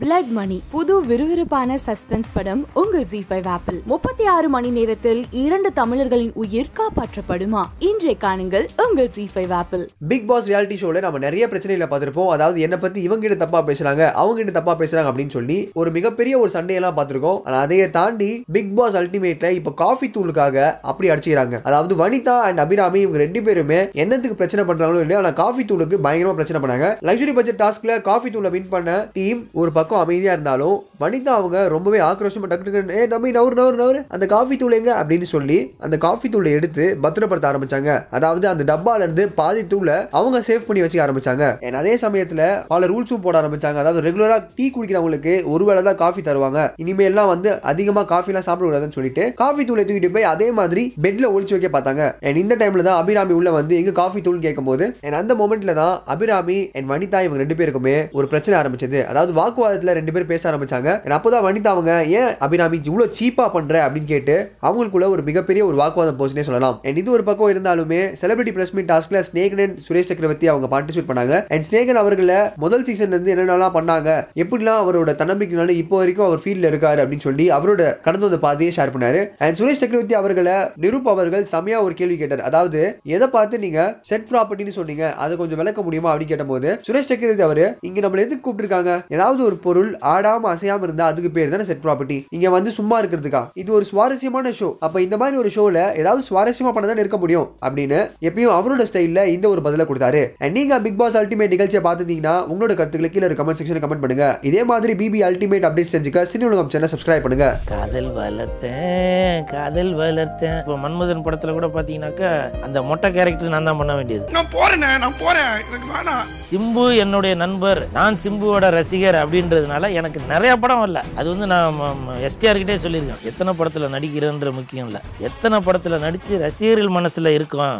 Blood மணி புது விறுவிறுப்பான suspense படம் உங்கள் ஜி ஃபைவ் ஆப்பிள் முப்பத்தி ஆறு மணி நேரத்தில் இரண்டு தமிழர்களின் உயிர் காப்பாற்றப்படுமா? இன்றைய காணுங்கள் உங்கள் ஜி ஃபைவ் ஆப்பிள் பிக் பாஸ் ரியாலிட்டி ஷோல நம்ம நிறைய பிரச்சனைகளை பார்த்திருப்போம். அதாவது என்ன பத்தி இவங்க கிட்ட தப்பா பேசுறாங்க அவங்க கிட்ட தப்பா பேசுறாங்க அப்படின்னு சொல்லி ஒரு மிகப்பெரிய ஒரு சண்டையெல்லாம் பார்த்திருக்கோம். ஆனா அதையே தாண்டி பிக் பாஸ் அல்டிமேட்ல இப்ப காஃபி தூளுக்காக அப்படி அடிச்சுக்கிறாங்க. அதாவது வனிதா அண்ட் அபிராமி இவங்க ரெண்டு பேருமே என்னத்துக்கு பிரச்சனை பண்றாங்களோ இல்லையா ஆனா காஃபி தூளுக்கு பயங்கரமா பிரச்சனை பண்ணாங்க. லக்ஸரி பட்ஜெட் டாஸ்க்ல காஃபி தூளை வின் பண்ண டீம் ஒரு பக்கம் அமைதியாக இருந்தாலும் வனிதா அவங்க ரொம்பவே ஆக்ரோஷமா டக்கு டக்குன்னு, ஏ தம்பி நவரு நவரு நவரு அந்த காஃபி தூள் எங்க? அப்படின்னு சொல்லி அந்த காஃபி தூளை எடுத்து பத்திரப்படுத்த ஆரம்பிச்சாங்க. அதாவது அந்த டப்பால இருந்து பாதி தூளை அவங்க சேவ் பண்ணி வச்சுக்க ஆரம்பிச்சாங்க. And அதே சமயத்துல பல ரூல்ஸும் போட ஆரம்பிச்சாங்க. அதாவது ரெகுலரா டீ குடிக்கிறவங்களுக்கு ஒருவேளை தான் காஃபி தருவாங்க. இனிமேல்லாம் வந்து அதிகமா காஃபி எல்லாம் சாப்பிடக்கூடாதுன்னு சொல்லிட்டு காஃபி தூளை தூக்கிட்டு போய் அதே மாதிரி பெட்ல ஒழிச்சு வைக்க பார்த்தாங்க. அண்ட் இந்த டைம்ல தான் அபிராமி உள்ள வந்து எங்க காஃபி தூள் கேட்கும்போது And அந்த மொமெண்ட்ல தான் அபிராமி அண்ட் வனிதா இவங்க ரெண்டு பேருக்குமே ஒரு பிரச்சனை ஆரம்பிச்சது. அதாவது வாக்குவாதத்துல ரெண்டு பேரும் பேச ஆரம்பிச்சாங்க. அப்போதான் வனிதா அவங்க ஏன் அபிராமி இவ்வளவு சீப்பா பண்ற? அப்படின்னு கேட்டு அவங்களுக்குள்ள ஒரு மிகப்பெரிய ஒரு வாக்குவாதம் போச்சுனே சொல்லலாம். அண்ட் இது ஒரு பக்கம் இருந்தாலுமே செலிபிரிட்டி பிரஸ் மீட் டாஸ்க்ல ஸ்னேகன் சுரேஷ் சக்கரவர்த்தி அவங்க பார்ட்டிசிபேட் பண்ணாங்க. அண்ட் ஸ்னேகன் அவர்களை முதல் சீசன்ல இருந்து என்னென்னலாம் பண்ணாங்க எப்படிலாம் அவரோட தன்னம்பிக்கைனால இப்போ வரைக்கும் அவர் ஃபீல்ட்ல இருக்காரு அப்படின்னு சொல்லி அவரோட கடந்து வந்த பாதையை ஷேர் பண்ணாரு. அண்ட் சுரேஷ் சக்கரவர்த்தி அவர்களை நிரூப் அவர்கள் செமையா ஒரு கேள்வி கேட்டார். அதாவது எதை பார்த்து நீங்க செட் ப்ராப்பர்ட்டின்னு சொன்னீங்க? அதை கொஞ்சம் விளக்க முடியுமா? அப்படின்னு கேட்டபோது சுரேஷ் சக்கரவர்த்தி அவரு இங்க நம்மள எதுக்கு கூப்பிட்டுருக்காங்க? ஏதாவது ஒரு பொருள் ஆடாம அசையாம இருந்தா அதுக்கு பேர் தானே செட் ப்ராப்பர்ட்டி இங்க வந்து சும்மா இருக்கிறதுக்கா? இது ஒரு சுவாரஸ்யமான ஷோ அப்ப இந்த மாதிரி ஒரு ஷோல ஏதாவது சுவாரஸ்யமா பண்ண தானே இருக்க முடியும்? அப்படின்னு எப்பயும் அவரோட ஸ்டைல்ல இந்த ஒரு பதில கொடுத்தாரு. And நீங்க பிக் பாஸ் அல்டிமேட் நிகழ்ச்சியை பார்த்துட்டீங்கன்னா உங்களோட கருத்துக்களை கீழே கமெண்ட் செக்ஷன் கமெண்ட் பண்ணுங்க. இதே மாதிரி பிபி அல்டிமேட் அப்டேட் செஞ்சுக்க சினி உலகம் சேனல் சப்ஸ்கிரைப் பண்ணுங்க. காதல் வளர்த்தேன் காதல் வளர்த்தேன். இப்போ மன்மதன் படத்துல கூட பாத்தீங்கன்னாக்கா அந்த மொட்டை கேரக்டர் நான் தான் பண்ண வேண்டியது. நான் போறேனே நான் போறேன். சிம்பு என்னுடைய நண்பர். நான் சிம்புவோட ரசிகர் அப்படின்றதுனால எனக்கு நிறைய படம் வரல. அது வந்து நான் எஸ்டிஆர்கிட்டே சொல்லியிருக்கேன். எத்தனை படத்தில் நடிக்கிறேன்ற முக்கியம் இல்லை. எத்தனை படத்தில் நடித்து ரசிகர்கள் மனசில் இருக்கும்?